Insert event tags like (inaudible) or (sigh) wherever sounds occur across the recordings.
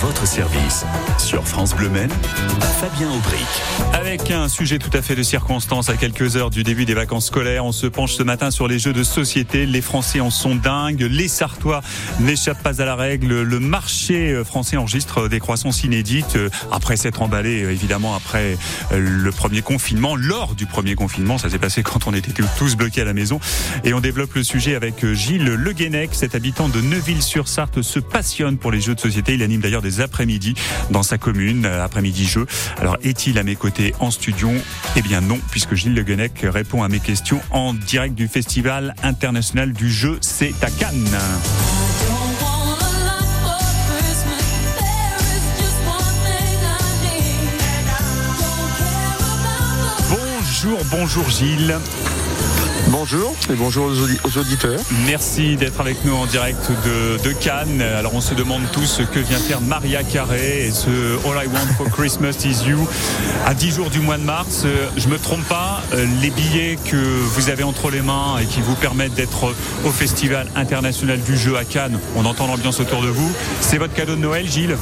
votre service. Sur France Bleu Maine, Fabien Aubric. Avec un sujet tout à fait de circonstance à quelques heures du début des vacances scolaires, on se penche ce matin sur les jeux de société. Les Français en sont dingues, les Sartois n'échappent pas à la règle. Le marché français enregistre des croissances inédites après s'être emballé évidemment après le premier confinement, lors du premier confinement, ça s'est passé quand on était tous bloqués à la maison. Et on développe le sujet avec Gilles Le Guenec, cet habitant de Neuville-sur-Sarthe se passionne pour les jeux de société. Il anime d'ailleurs des après-midi dans sa commune, euh, après-midi jeux. Alors est-il à mes côtés en studio? Eh bien non, puisque Gilles Le Guenec répond à mes questions en direct du Festival international du jeu, c'est à Cannes. Bonjour, bonjour Gilles. Bonjour et bonjour aux auditeurs. Merci d'être avec nous en direct de, Cannes. Alors on se demande tous ce que vient faire Maria Carré et ce All I Want for Christmas is You à 10 jours du mois de mars. Je me trompe pas, les billets que vous avez entre les mains et qui vous permettent d'être au Festival international du jeu à Cannes, on entend l'ambiance autour de vous, c'est votre cadeau de Noël Gilles?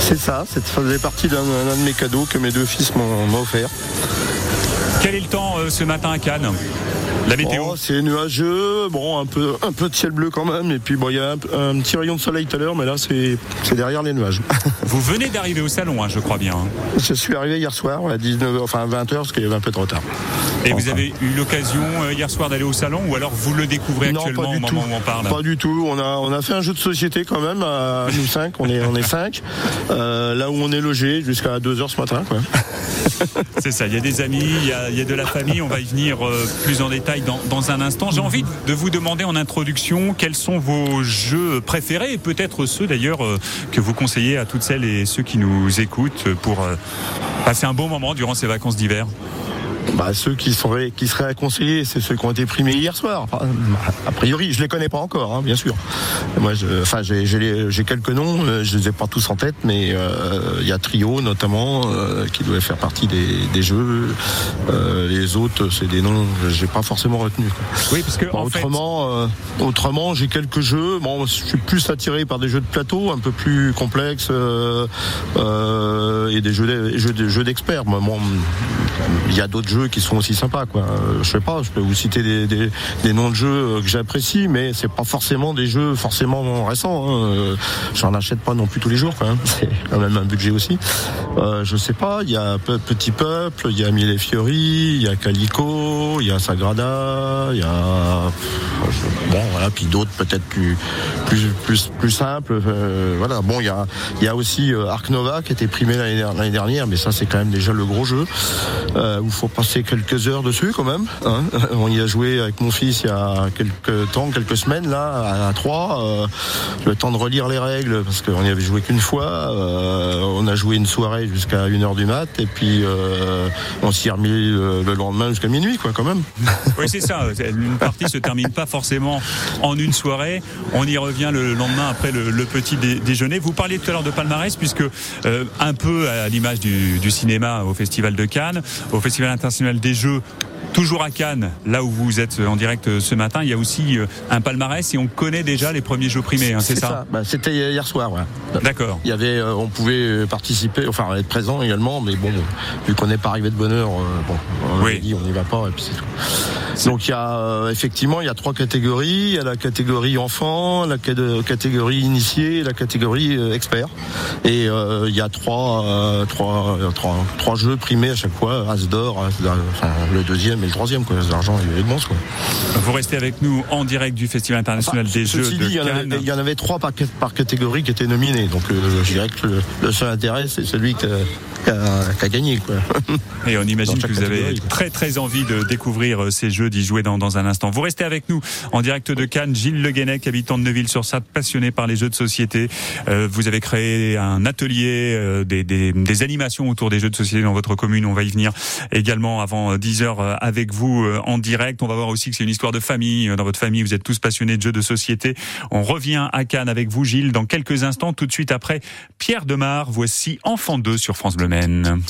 C'est ça, ça faisait partie d'un de mes cadeaux que mes deux fils m'ont offert. Quel est le temps euh, ce matin à Cannes? La météo oh, C'est nuageux, bon, un peu, un peu de ciel bleu quand même, et puis bon, il y a un, petit rayon de soleil tout à l'heure, mais là c'est derrière les nuages. (laughs) Vous venez d'arriver au salon, hein, je crois bien. Hein. Je suis arrivé hier soir à 19 enfin 20h, parce qu'il y avait un peu de retard. Et vous avez eu l'occasion euh, hier soir d'aller au salon, ou alors vous le découvrez actuellement au moment où on parle? Pas du tout. On a, on a fait un jeu de société quand même, à (laughs) nous cinq, on est, on est cinq, euh, là où on est logé jusqu'à 2h ce matin. C'est ça, il y a des amis, il y a, il y a de la famille, on va y venir euh, plus en détail dans, un instant. J'ai envie de vous demander en introduction quels sont vos jeux préférés et peut-être ceux d'ailleurs euh, que vous conseillez à toutes celles et ceux qui nous écoutent pour euh, passer un bon moment durant ces vacances d'hiver? Bah, ceux qui seraient, qui seraient à conseiller, c'est ceux qui ont été primés hier soir. A priori, je les connais pas encore, hein, bien sûr. Moi, je, enfin, j'ai, j'ai, quelques noms, euh, je les ai pas tous en tête, mais euh, il y a Trio notamment euh, qui doit faire partie des, des jeux. les autres, c'est des noms que j'ai pas forcément retenus. Oui, parce que autrement, autrement, j'ai quelques jeux. Bon, je suis plus attiré par des jeux de plateau, un peu plus complexes et des jeux, jeux, jeux d'experts. Moi, il y a d'autres jeux qui sont aussi sympas. Quoi. Euh, je sais pas, je peux vous citer des, des, noms de jeux euh, que j'apprécie, mais c'est pas forcément des jeux forcément récents. Hein. Euh, j'en achète pas non plus tous les jours. (laughs) C'est quand même un budget aussi. Euh, je sais pas, il y a Petit Peuple, il y a Mille Fiori, il y a Calico, il y a Sagrada, il y a bon voilà, puis d'autres peut-être plus plus plus plus simples. voilà, bon il y a y a aussi Arc Nova qui était primé l'année dernière, mais ça c'est quand même déjà le gros jeu où faut passer quelques heures dessus quand même. Hein. (laughs) On y a joué avec mon fils il y a quelques temps, quelques semaines là, à, trois. Euh, le temps de relire les règles parce qu'on n'y avait joué qu'une fois. Euh, on a joué une soirée jusqu'à 1h du mat et puis euh, on s'y est remis le, lendemain jusqu'à minuit quoi quand même. (laughs) Oui c'est ça. Une partie se termine pas forcément en une soirée. On y revient le lendemain après le, petit déjeuner. Vous parliez tout à l'heure de palmarès puisque un peu à l'image du, du cinéma au Festival de Cannes, au Festival international des jeux toujours à Cannes, là où vous êtes en direct ce matin, il y a aussi euh, un palmarès et on connaît déjà les premiers jeux primés, hein, c'est ça, bah, C'était hier soir. Ouais. D'accord. Il y avait, euh, on pouvait participer, enfin être présent également, mais bon, vu qu'on n'est pas arrivé de bonne heure, euh, bon, on dit on n'y va pas et puis c'est tout. Donc il y a effectivement il y a trois catégories. Il y a la catégorie enfant, la catégorie initié, la catégorie expert. Et il y a trois, trois, trois, trois jeux primés à chaque fois. As d'or, enfin, le deuxième le troisième, quoi. L'argent, il est immense, quoi. Vous restez avec nous en direct du Festival international des Jeux de il y, il y en avait trois par, par catégorie qui étaient nominés. Donc, euh, je dirais que le, seul intérêt, c'est celui qui a, gagné, quoi. (laughs) Et on imagine que vous avez très, très envie de découvrir euh, ces jeux, d'y jouer dans, dans un instant. Vous restez avec nous en direct de Cannes. Gilles Le Guenec, habitant de Neuville-sur-Sarthe, passionné par les jeux de société. Euh, vous avez créé un atelier, des, des, des animations autour des jeux de société dans votre commune. On va y venir également avant 10 heures avec vous euh, en direct. On va voir aussi que c'est une histoire de famille. Dans votre famille, vous êtes tous passionnés de jeux de société. On revient à Cannes avec vous, Gilles, dans quelques instants. Tout de suite après Pierre Demar. Voici Enfant 2 sur France Bleu Maine.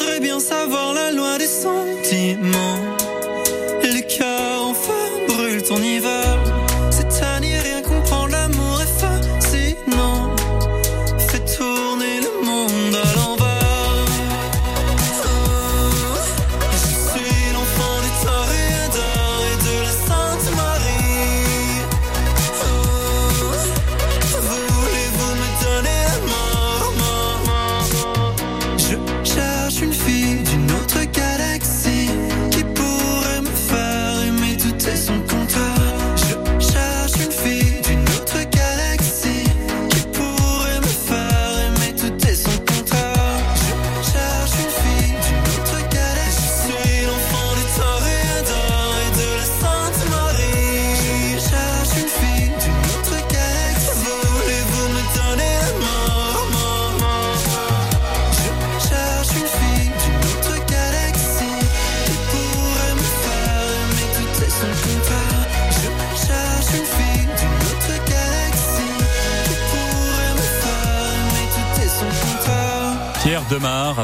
voudrais bien savoir la loi des sentiments.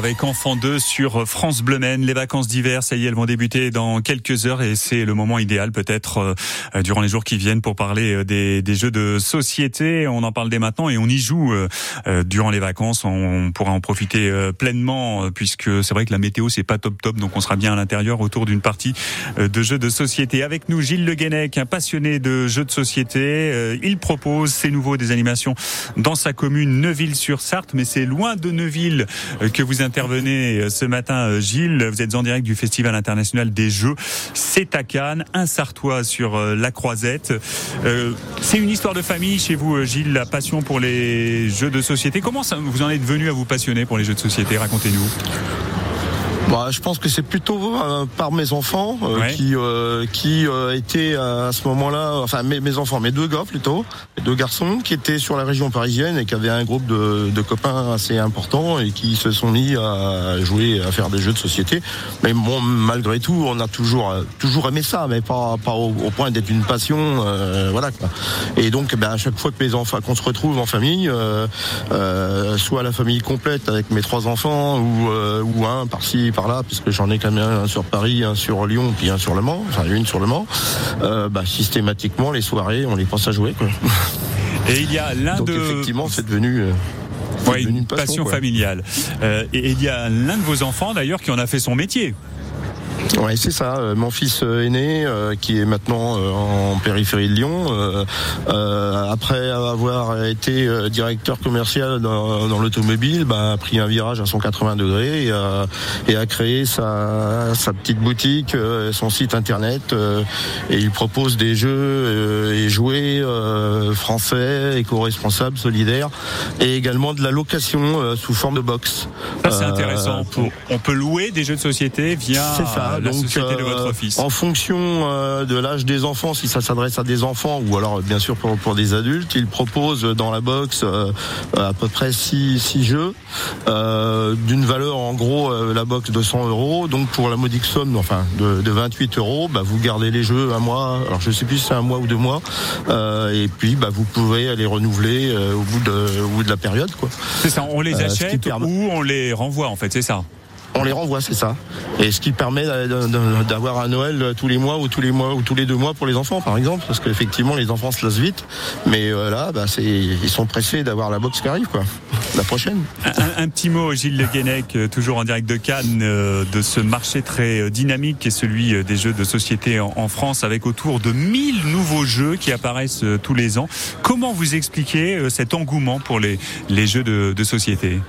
Avec Enfant 2 sur France Bleu Maine. Les vacances d'hiver, ça y est, elles vont débuter dans quelques heures et c'est le moment idéal peut-être euh, durant les jours qui viennent pour parler euh, des, des, jeux de société. On en parle dès maintenant et on y joue euh, durant les vacances. On pourra en profiter pleinement puisque c'est vrai que la météo c'est pas top top donc on sera bien à l'intérieur autour d'une partie de jeux de société. Avec nous Gilles Le Guenec, un passionné de jeux de société. Il propose ses nouveaux des animations dans sa commune Neuville-sur-Sarthe mais c'est loin de Neuville que vous intervenez euh, ce matin, euh, Gilles. Vous êtes en direct du Festival international des Jeux. C'est à Cannes, un Sartois sur la Croisette. c'est une histoire de famille chez vous, Gilles, la passion pour les jeux de société. Comment ça, vous en êtes venu à vous passionner pour les jeux de société? Racontez-nous. Bah, je pense que c'est plutôt euh, par mes enfants euh, qui euh, qui étaient à ce moment-là, enfin mes, mes, enfants, mes deux gars plutôt, deux garçons qui étaient sur la région parisienne et qui avaient un groupe de, de, copains assez important et qui se sont mis à jouer, à faire des jeux de société. Mais bon, malgré tout, on a toujours toujours aimé ça, mais pas pas au, point d'être une passion, voilà. Quoi. Et donc, ben, à chaque fois que mes enfants, qu'on se retrouve en famille, soit la famille complète avec mes trois enfants ou ou un par-ci par là, puisque j'en ai quand même un sur Paris, un sur Lyon, puis un sur Le Mans, enfin une sur Le Mans, euh, bah, systématiquement les soirées, on les pense à jouer. Quoi. Et il y a l'un de... effectivement, c'est devenu... Euh, une passion, familiale. Euh, et il y a l'un de vos enfants d'ailleurs qui en a fait son métier. Oui, c'est ça. Euh, mon fils euh, aîné, euh, qui est maintenant en périphérie de Lyon, après avoir été directeur commercial dans, l'automobile, bah, a pris un virage à 180 degrés et, a créé sa, petite boutique, son site internet, et il propose des jeux et jouets français, éco-responsables, solidaires, et également de la location sous forme de box. c'est intéressant. On peut louer des jeux de société via donc, euh, En fonction euh, de l'âge des enfants, si ça s'adresse à des enfants ou alors bien sûr pour, pour des adultes, il propose dans la box euh, à peu près 6 six, jeux d'une valeur en gros la box de 100 euros. Donc pour la modique somme, enfin de, de 28 euros, bah, vous gardez les jeux un mois. Alors je sais plus si c'est un mois ou deux mois. et puis bah, vous pouvez les renouveler au bout de au bout de la période quoi. C'est ça. On les achète ou on les renvoie en fait. C'est ça on les renvoie, c'est ça. Et ce qui permet d'avoir un Noël tous les mois ou tous les mois ou tous les deux mois pour les enfants, par exemple, parce qu'effectivement les enfants se lassent vite, mais euh, là, bah, ils sont pressés d'avoir la box qui arrive, quoi. La prochaine. Un, petit mot, Gilles Le Guenec, euh, toujours en direct de Cannes, euh, de ce marché très dynamique qui est celui des jeux de société en, France, avec autour de 1000 nouveaux jeux qui apparaissent tous les ans. Comment vous expliquez cet engouement pour les, les jeux de, de société?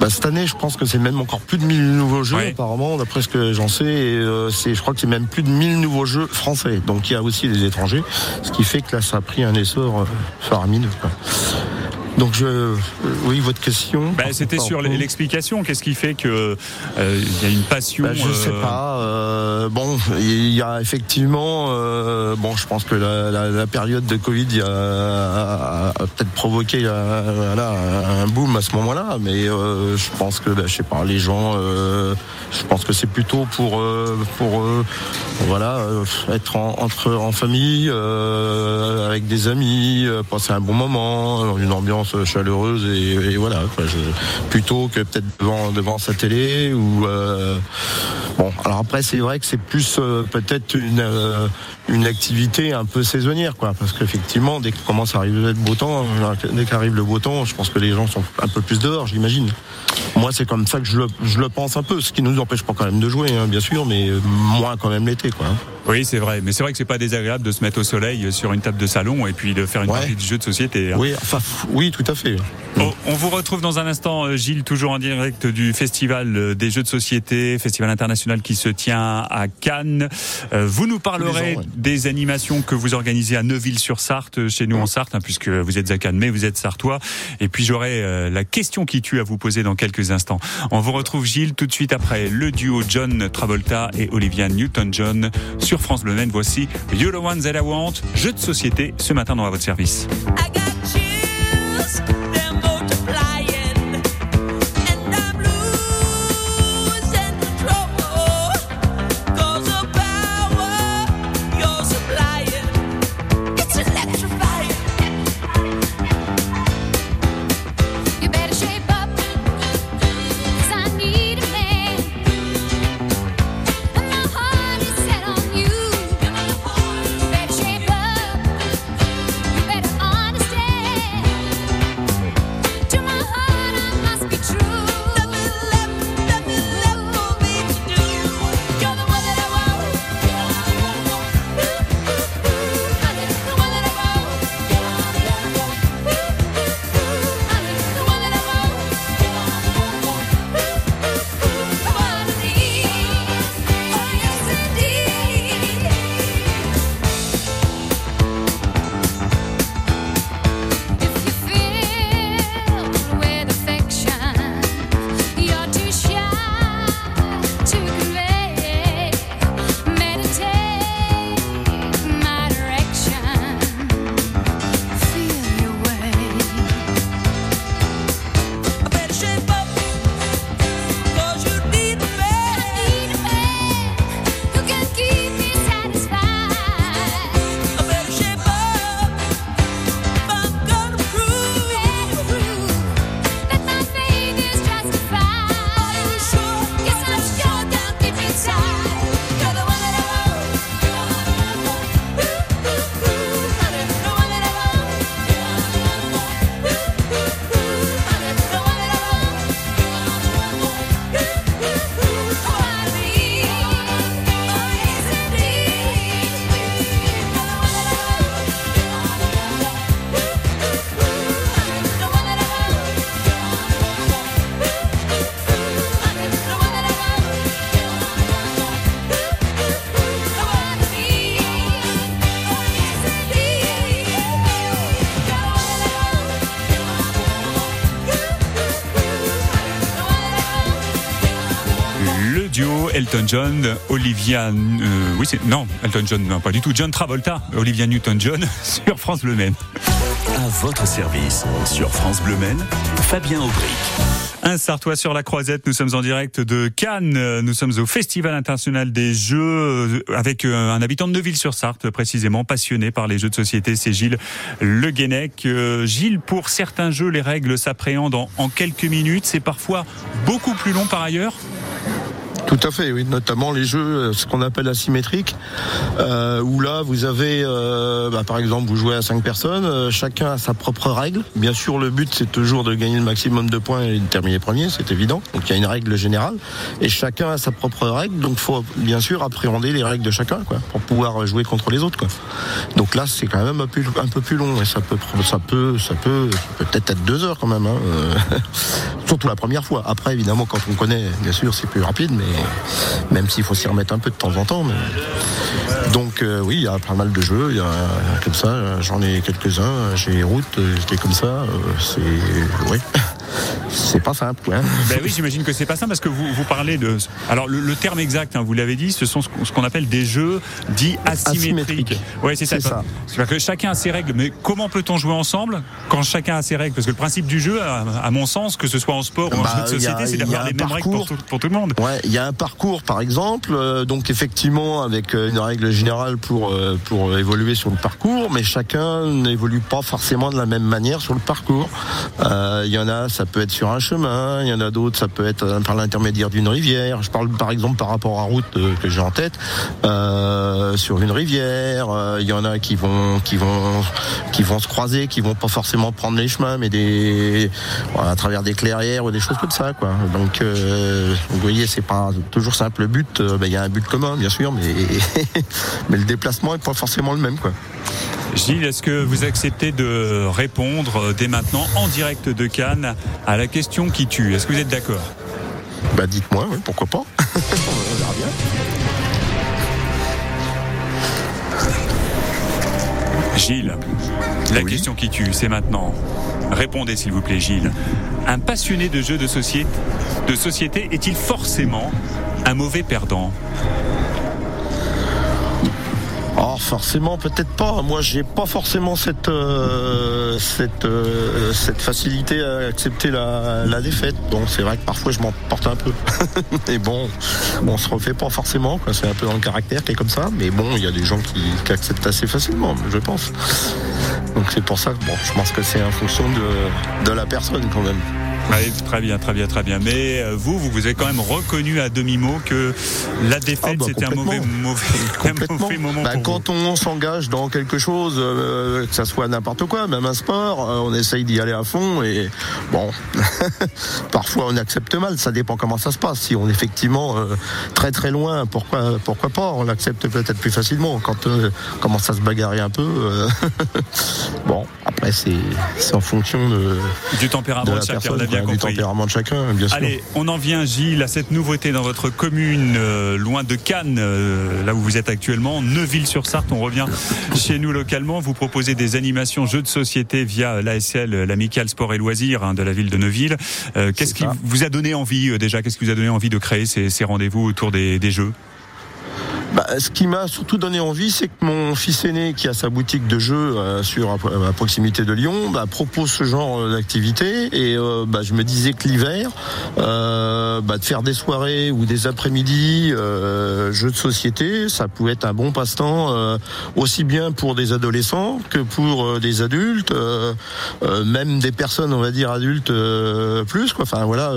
Bah, Cette année, je pense que c'est même encore plus de 1000 nouveaux jeux, apparemment, d'après ce que j'en sais. Et, euh, je crois que c'est même plus de 1000 nouveaux jeux français. Donc il y a aussi des étrangers, ce qui fait que là, ça a pris un essor euh, faramineux. Donc je, euh, oui, votre question. Ben, c'était sur l'explication. Qu'est-ce qui fait que euh, il y a une passion ben, Je ne sais euh, pas. bon, il y a effectivement. bon, je pense que la, période de Covid a, peut-être provoqué un boom à ce moment-là, mais je pense que, ben, je sais pas, les gens. je pense que c'est plutôt pour pour voilà être en, entre en famille avec des amis, passer un bon moment, une ambiance chaleureuse et, voilà plutôt que peut-être devant devant sa télé ou euh, bon alors après c'est vrai que c'est plus euh, peut-être une euh, une activité un peu saisonnière quoi parce qu'effectivement dès que commence à arriver le beau temps dès qu'arrive le beau temps je pense que les gens sont un peu plus dehors j'imagine moi c'est comme ça que je le, je le pense un peu ce qui nous empêche pas quand même de jouer hein, bien sûr mais moins quand même l'été quoi oui, c'est vrai. Mais c'est vrai que c'est pas désagréable de se mettre au soleil sur une table de salon et puis de faire une partie de jeu de société. Hein. Oui, enfin, oui, tout à fait. on vous retrouve dans un instant, euh, Gilles, toujours en direct du Festival euh, des Jeux de Société, Festival international qui se tient à Cannes. Euh, vous nous parlerez des animations que vous organisez à Neuville-sur-Sarthe, chez nous en Sarthe, hein, puisque vous êtes à Cannes, mais vous êtes sartois. Et puis j'aurai la question qui tue à vous poser dans quelques instants. On vous retrouve, Gilles, tout de suite après le duo John Travolta et Olivia Newton-John sur France Bleu. Voici You're the One That I Want, jeu de société ce matin dans votre service. John, Olivia, oui c'est non Elton John, non pas du tout, John Travolta, Olivia Newton-John (laughs) sur France Bleu Maine. À votre service sur France Bleu Maine, Fabien Aubric. Un Sartois sur la Croisette, nous sommes en direct de Cannes, nous sommes au Festival international des jeux euh, avec euh, un habitant de Neuville-sur-Sarthe précisément, passionné par les jeux de société, c'est Gilles Le Guenec. Euh, Gilles, pour certains jeux, les règles s'appréhendent en quelques minutes, c'est parfois beaucoup plus long par ailleurs tout à fait, oui, notamment les jeux, euh, ce qu'on appelle asymétriques, euh, où là vous avez, euh, bah, par exemple, vous jouez à cinq personnes, euh, chacun a sa propre règle. Bien sûr, le but c'est toujours de gagner le maximum de points et de terminer premier, c'est évident. Donc il y a une règle générale et chacun a sa propre règle. Donc faut bien sûr appréhender les règles de chacun, quoi, pour pouvoir jouer contre les autres, quoi. Donc là c'est quand même un peu, un peu plus long et ça peut, ça peut, ça peut, peut-être être deux heures quand même. Hein. (laughs) Surtout la première fois. Après évidemment quand on connaît, bien sûr c'est plus rapide, mais même s'il faut s'y remettre un peu de temps en temps. Donc euh, oui, il y a pas mal de jeux, il y a comme ça, j'en ai quelques-uns, j'ai route, j'étais comme ça, euh, c'est oui. C'est pas simple. Ben oui, j'imagine que c'est pas simple parce que vous, vous parlez de. Alors le, terme exact, hein, vous l'avez dit, ce sont ce qu'on appelle des jeux dits asymétriques. Oui, c'est ça. C'est que chacun a ses règles, mais comment peut-on jouer ensemble quand chacun a ses règles? Parce que le principe du jeu, à, mon sens, que ce soit en sport ou en bah, jeu de société, c'est d'avoir les mêmes règles pour tout, pour tout, le monde. Ouais, il y a un parcours, par exemple, euh, donc effectivement avec euh, une règle générale pour euh, pour évoluer sur le parcours, mais chacun n'évolue pas forcément de la même manière sur le parcours. Il y en a, ça peut être sur un chemin, il y en a d'autres, ça peut être par l'intermédiaire d'une rivière. Je parle par exemple par rapport à route euh, que j'ai en tête, euh, sur une rivière. Euh, il y en a qui vont, qui vont, qui vont se croiser, qui vont pas forcément prendre les chemins, mais des, à travers des clairières ou des choses comme ça, quoi. Donc, vous voyez, c'est pas toujours simple. Le but, ben, il y a un but commun, bien sûr, mais (laughs) mais le déplacement est pas forcément le même, quoi. Gilles, est-ce que vous acceptez de répondre euh, dès maintenant en direct de Cannes à la question qui tue? Est-ce que vous êtes d'accord? Bah dites-moi, pourquoi pas (laughs) On verra bien. Gilles, la question qui tue, c'est maintenant. Répondez s'il vous plaît, Gilles. Un passionné de jeux de société, de société est-il forcément un mauvais perdant? Oh, forcément, peut-être pas. Moi, j'ai pas forcément cette euh, cette euh, cette facilité à accepter la, la défaite. Donc, c'est vrai que parfois, je m'en porte un peu. (laughs) mais bon, on se refait pas forcément. C'est un peu dans le caractère qui est comme ça. Mais bon, il y a des gens qui, qui acceptent assez facilement, je pense. Donc, c'est pour ça que bon, je pense que c'est en fonction de de la personne quand même très bien, très bien, très bien. Mais euh, vous, vous vous avez quand même reconnu à demi-mot que la défaite, ah, bah, c'était un mauvais, mauvais, (laughs) moment bah, pour Quand on s'engage dans quelque chose, euh, que ça soit n'importe quoi, même un sport, euh, on essaye d'y aller à fond et bon, (laughs) parfois on accepte mal. Ça dépend comment ça se passe. Si on est effectivement très très loin, pourquoi pourquoi pas? On l'accepte peut-être plus facilement. Quand on commence à se bagarrer un peu, (laughs) bon, après c'est en fonction de, du tempérament de, chacun du tempérament de chacun, bien sûr. Allez, on en vient, Gilles, à cette nouveauté dans votre commune, euh, loin de Cannes, euh, là où vous êtes actuellement, Neuville-sur-Sarthe. On revient chez nous localement. Vous proposez des animations jeux de société via l'ASL, l'Amical Sport et Loisirs hein, de la ville de Neuville. Euh, qu'est-ce qui vous a donné envie déjà? Qu'est-ce qui vous a donné envie de créer ces, ces rendez-vous autour des, des jeux? Bah, ce qui m'a surtout donné envie, c'est que mon fils aîné, qui a sa boutique de jeux euh, sur à, proximité de Lyon, bah, propose ce genre euh, d'activité. Et euh, bah, je me disais que l'hiver, bah, de faire des soirées ou des après-midi jeux de société, ça pouvait être un bon passe-temps aussi bien pour des adolescents que pour des adultes, même des personnes, on va dire adultes plus, quoi. Enfin voilà,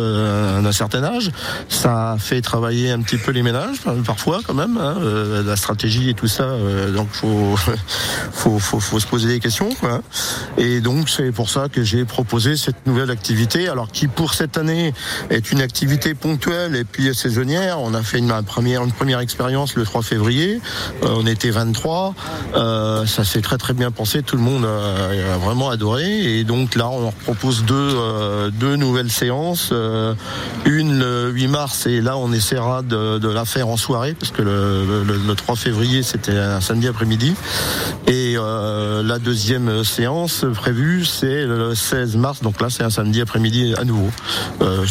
d'un certain âge. Ça fait travailler un petit peu les ménages parfois quand même. Hein. Euh, la stratégie et tout ça. Euh, donc faut, (laughs) faut, faut, se poser des questions. Et donc c'est pour ça que j'ai proposé cette nouvelle activité, alors qui pour cette année est une activité ponctuelle et puis saisonnière. On a fait une première, une première expérience le 3 février. Euh, on était 23. ça s'est très très bien pensé. Tout le monde a, vraiment adoré. Et donc là, on propose deux, deux nouvelles séances. une le 8 mars et là, on essaiera de, de la faire en soirée parce que le, le, 3 février, c'était un samedi après-midi. Et la deuxième séance prévue, c'est le 16 mars. Donc là, c'est un samedi après-midi à nouveau.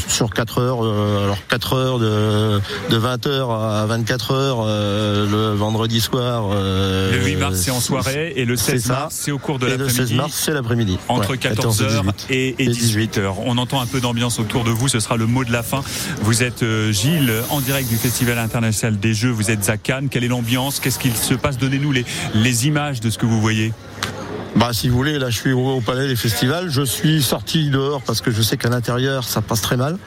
sur 4 heures. alors 4 heures de, de 20h à 24h le vendredi soir. le 8 mars, c'est en soirée. Et le 16 mars, c'est au cours de l'après-midi. Le 16 mars, c'est l'après-midi. Entre 14h et, 18h. On entend un peu d'ambiance autour de vous. Ce sera le mot de la fin. Vous êtes Gilles, en direct du Festival international des Jeux. Vous êtes à Cannes. Quelle est l'ambiance? Qu'est-ce qu'il se passe? Donnez-nous les, les images de ce que vous voyez. Bah, si vous voulez, là, je suis au, palais des festivals. Je suis sorti dehors parce que je sais qu'à l'intérieur, ça passe très mal.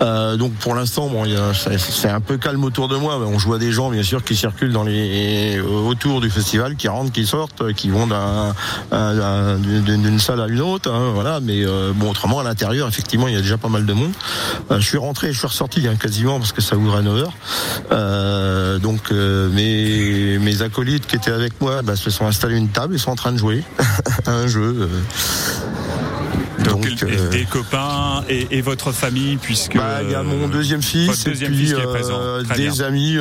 Euh, donc, pour l'instant, bon, c'est un peu calme autour de moi. On voit des gens, bien sûr, qui circulent dans les autour du festival, qui rentrent, qui sortent, qui vont d'une salle à une autre. Hein, voilà. Mais euh, bon, autrement, à l'intérieur, effectivement, il y a déjà pas mal de monde. Euh, je suis rentré, je suis ressorti hein, quasiment parce que ça ouvre à 9 h euh, donc, mes mes acolytes qui étaient avec moi, bah, se sont installés une table, ils sont en train de jouer. (laughs) (laughs) un jeu. Euh, donc, euh, des copains et, votre famille, puisque bah, il y a mon deuxième fils, et puis euh, des amis,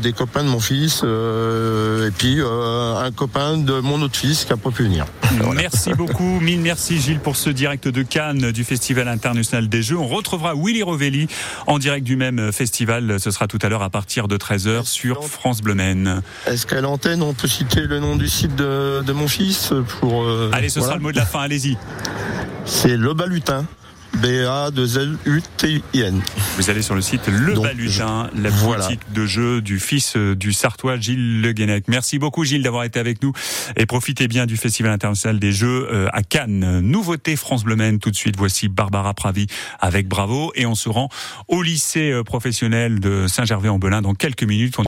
des copains de mon fils, et puis un copain de mon autre fils qui a pas pu venir. Merci (laughs) beaucoup, mille merci Gilles pour ce direct de Cannes du Festival international des Jeux. On retrouvera Willy Rovelli en direct du même festival. Ce sera tout à l'heure à partir de 13h sur France Bleu Maine. Est-ce qu'à l'antenne on peut citer le nom du site de, mon fils pour Allez, ce sera le mot de la fin. Allez-y. C'est Le Balutin. B-A-2-L-U-T-I-N. Vous allez sur le site Le Balutin, la boutique de jeu du fils euh, du Sartois, Gilles Le Guenec. Merci beaucoup, Gilles, d'avoir été avec nous et profitez bien du Festival international des jeux euh, à Cannes. Nouveauté France Bleu Tout de suite, voici Barbara Pravi avec Bravo et on se rend au lycée euh, professionnel de Saint-Gervais-en-Belin dans quelques minutes.